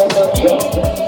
of the jungle.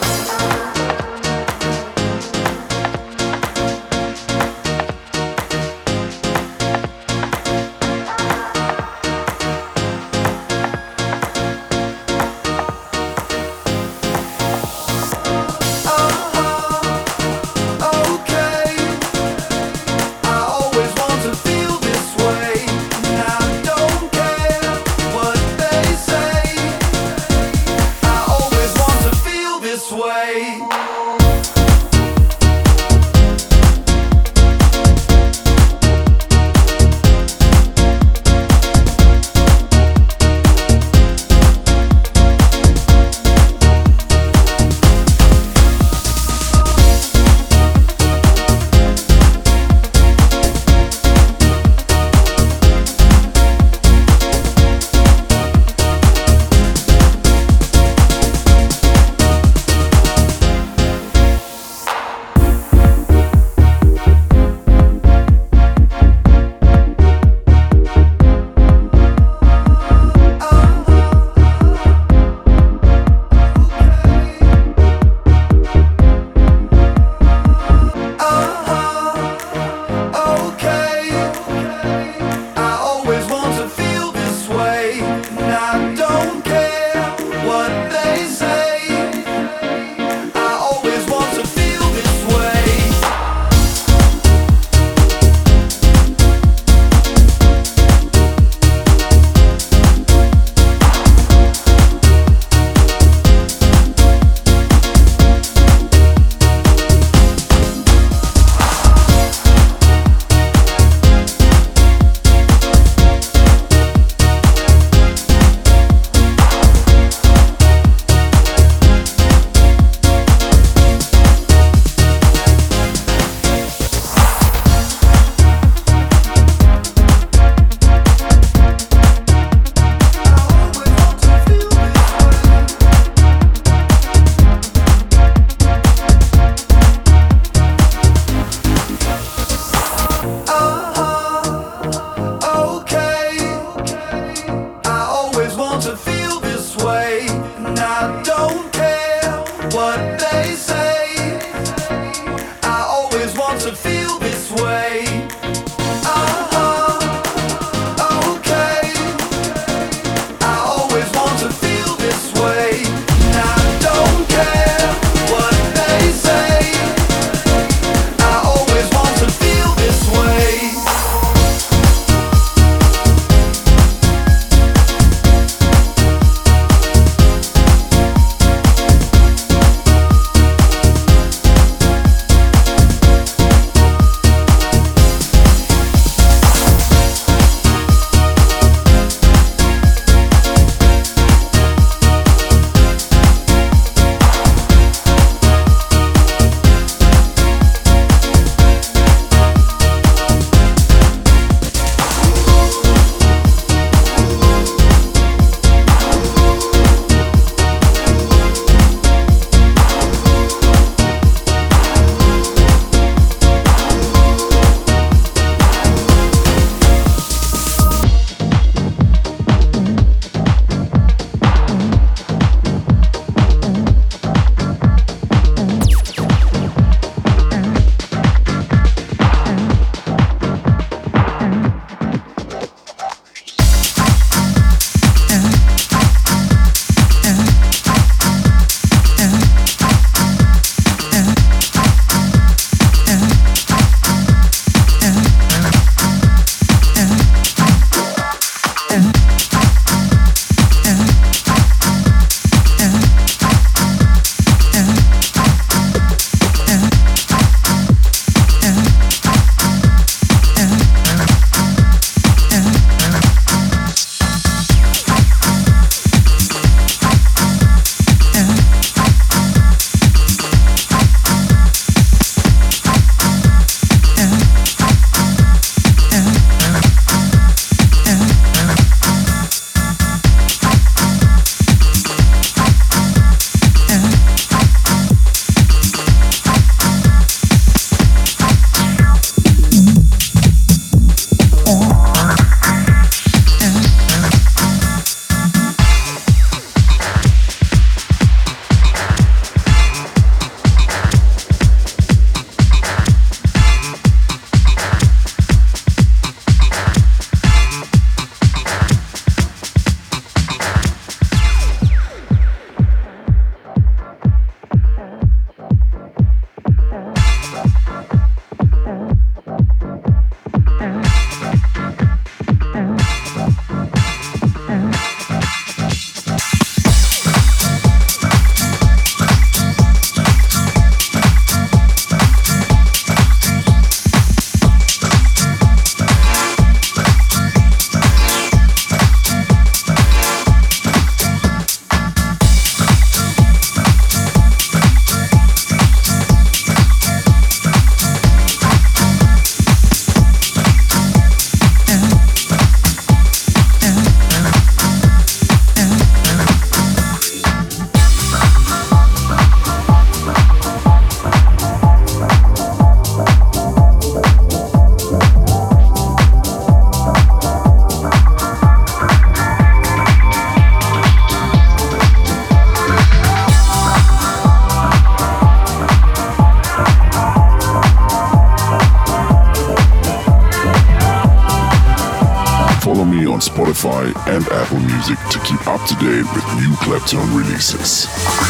With new Claptone releases.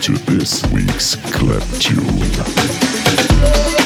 to this week's club tune.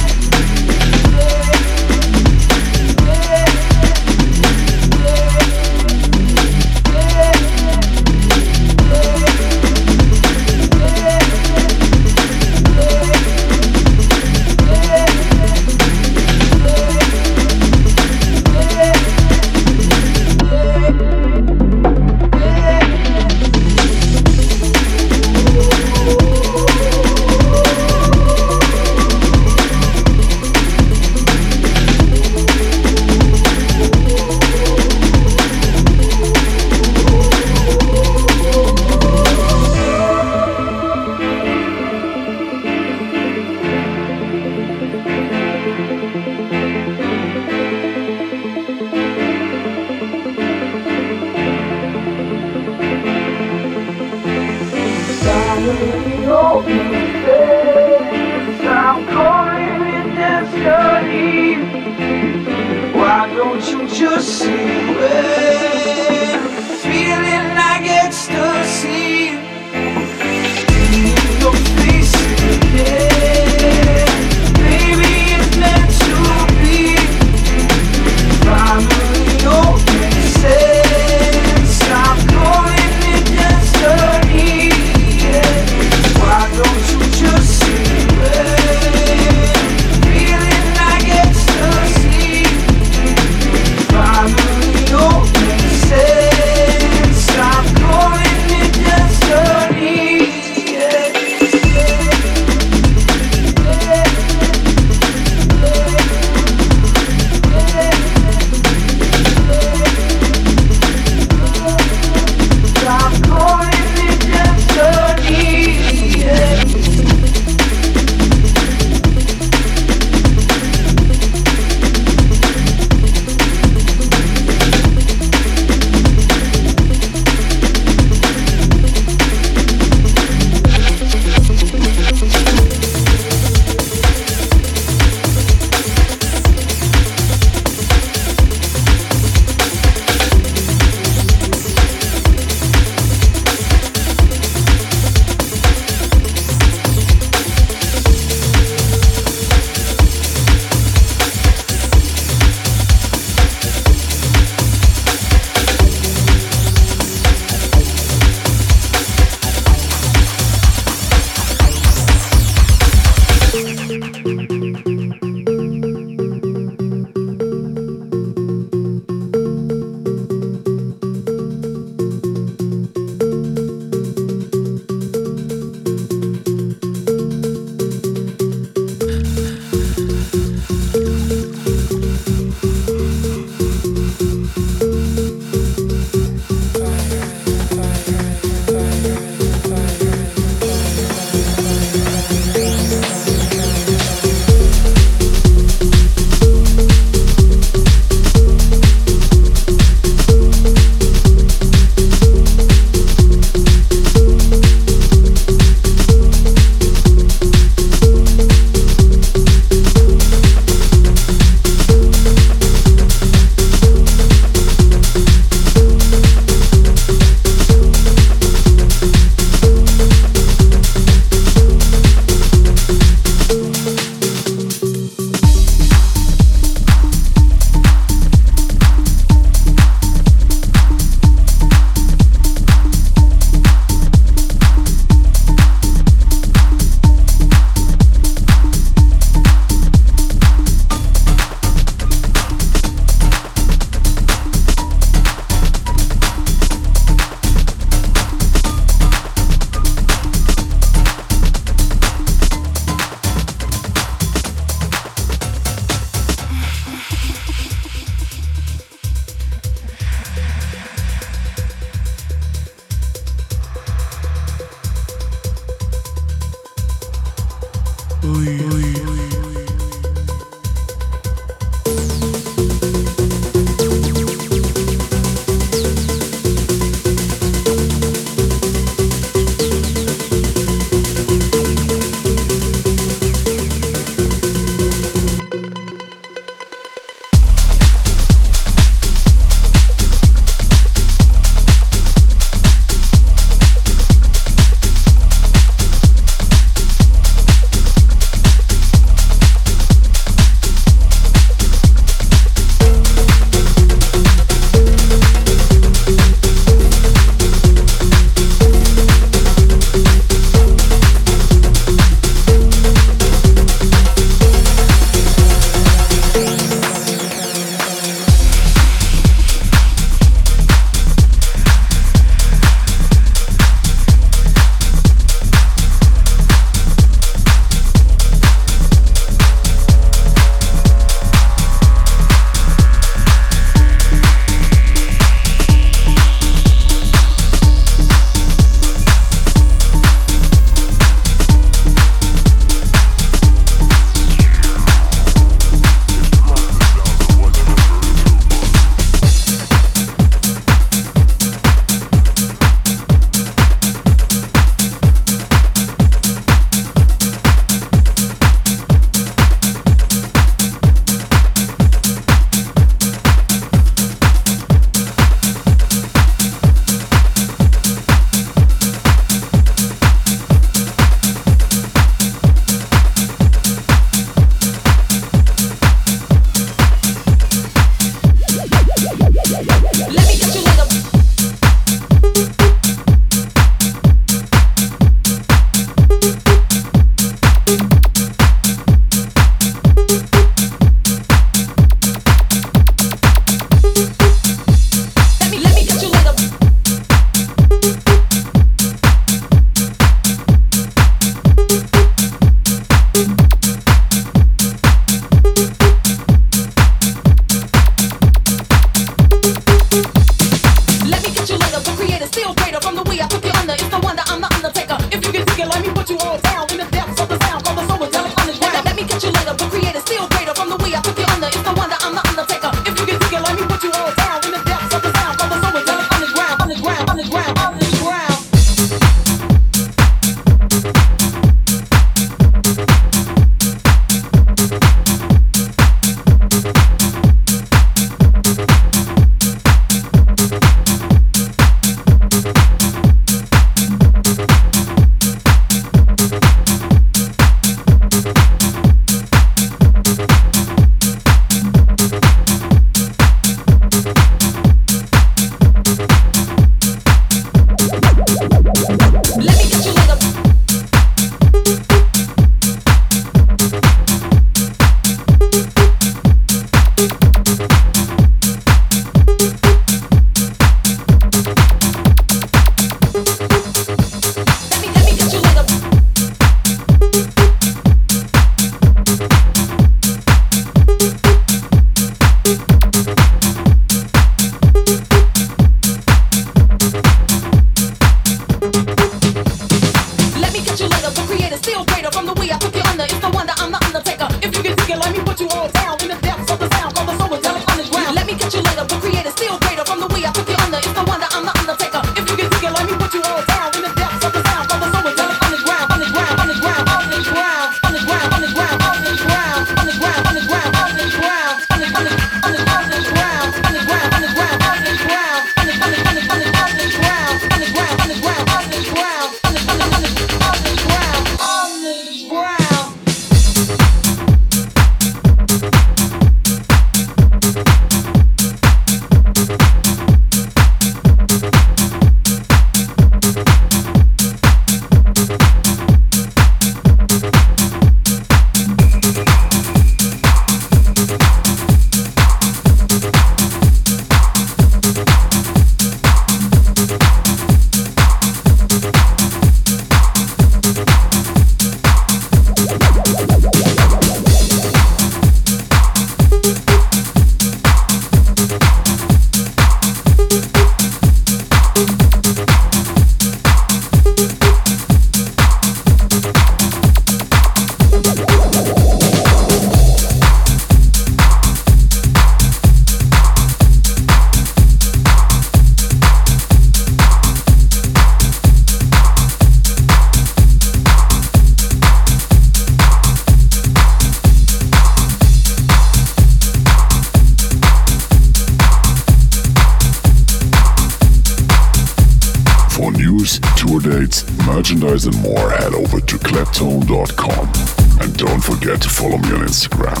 News, tour dates, merchandise, and more, head over to claptone.com. And don't forget to follow me on Instagram.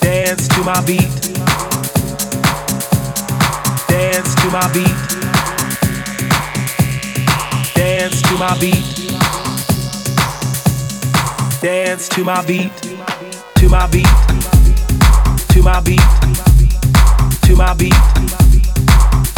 Dance to my beat. Dance to my beat. Dance to my beat. Dance to my beat. To my beat. To my beat. To my beat. To my beat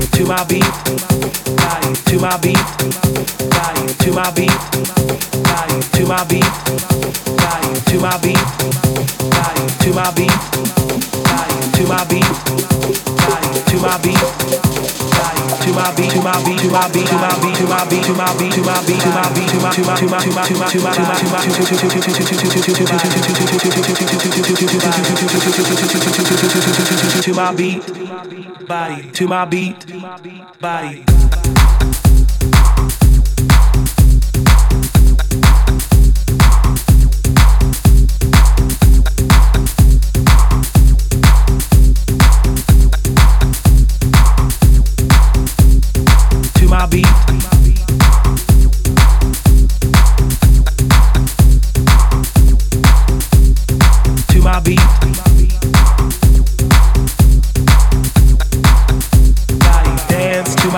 to my beat, body to my beat, body to my beat, body to my beat, body to my beat, body to my beat, body to my beat, body to my beat, body to my beat, to my beat, to my beat, to my beat, to my beat, to my beat, to my beat, to my beat, to my to my to my to my to my to my to my to my to my beat body to my beat, body. To my beat. beat.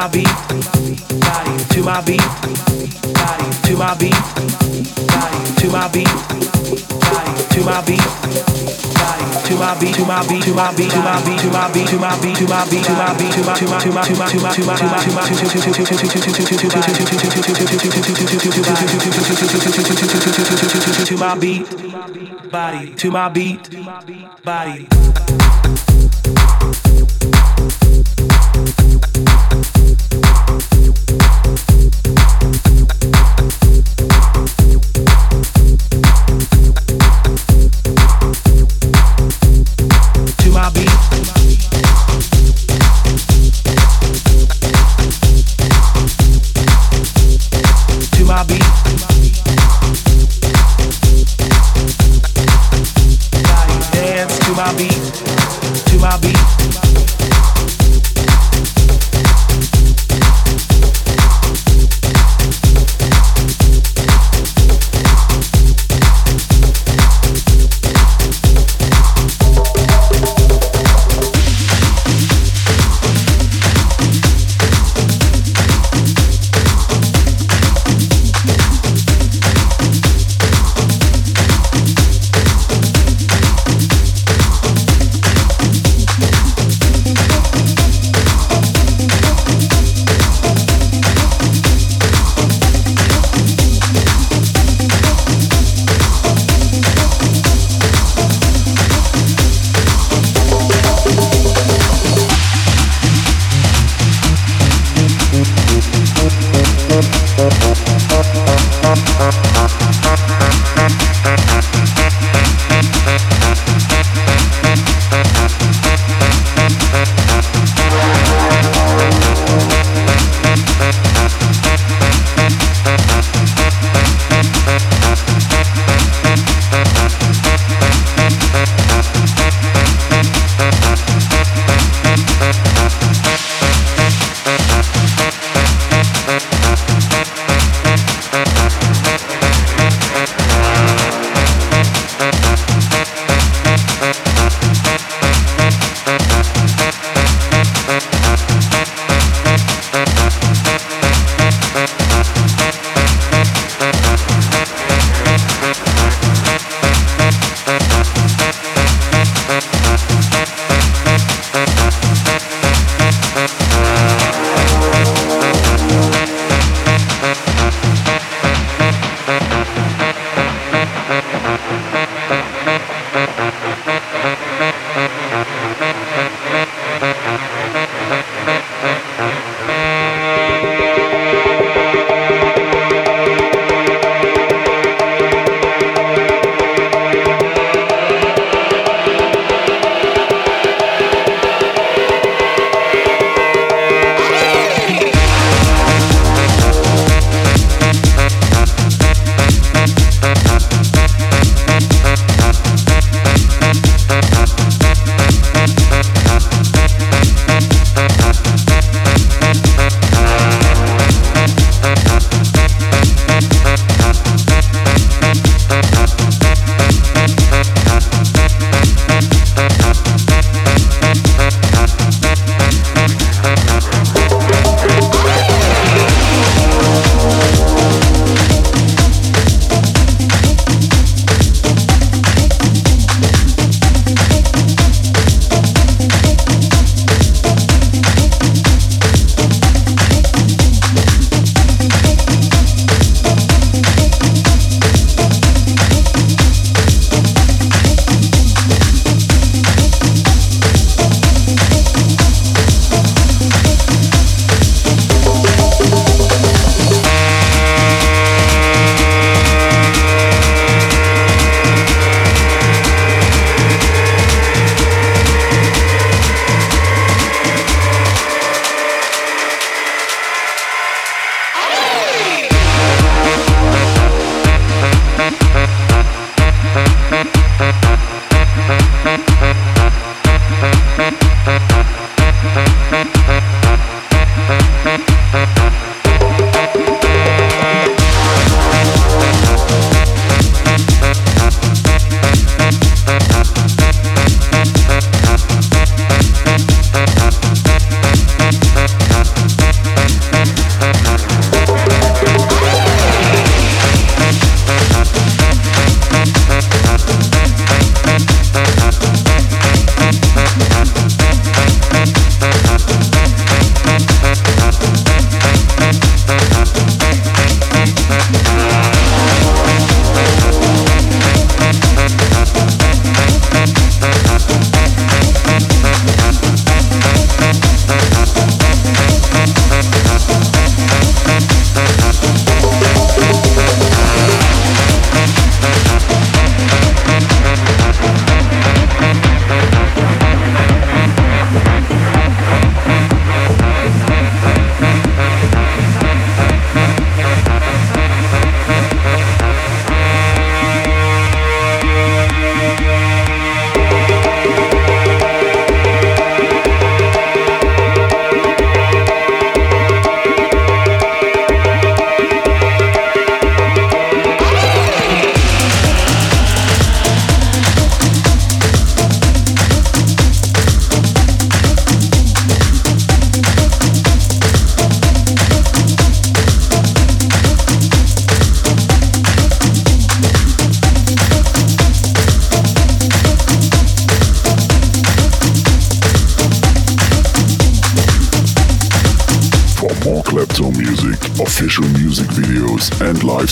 To my beat, body. To my beat. Body. To my beat. Body. To my beat. Body. To my beat. Body. To my beat. Body. To my beat. To my beat. To my beat. To my beat. To my beat. To my beat. To my beat. To my beat. To my beat, to my beat, to my beat, to my beat, to my beat, to my beat, to my beat, to my beat, to my beat body to my beat body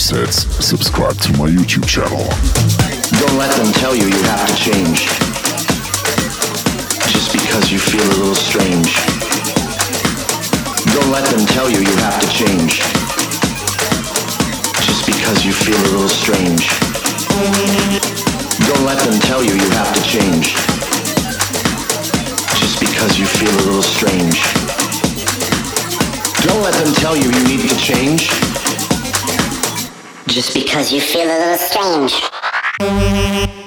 sets, subscribe to my YouTube channel. Don't let them tell you you have to change. Just because you feel a little strange. Don't let them tell you you have to change. Just because you feel a little strange. Don't let them tell you you have to change. Just because you feel a little strange. Don't let them tell you you need to change just because you feel a little strange.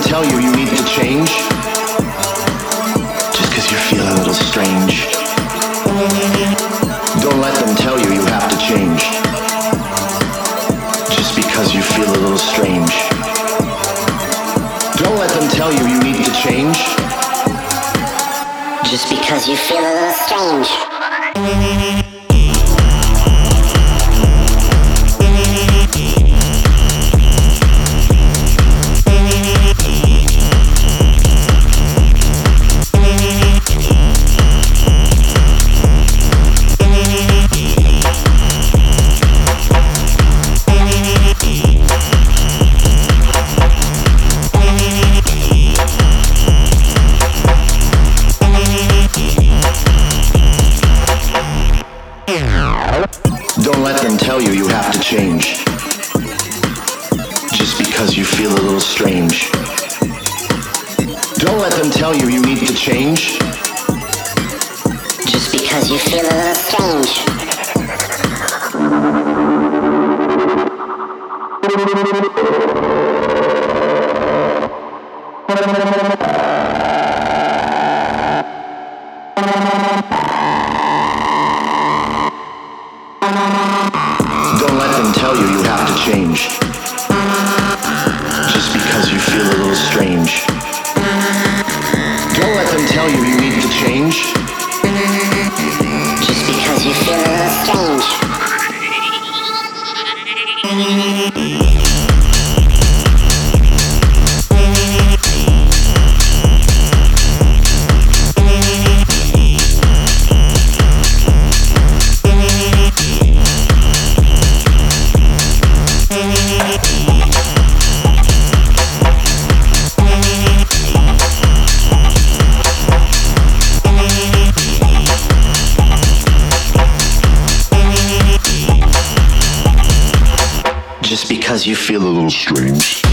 doesn't tell you you need to change just because you're feeling a little strange. Don't let them tell you you have to change just because you feel a little strange. Don't let them tell you you need to change just because you feel a little strange. You feel a little strange.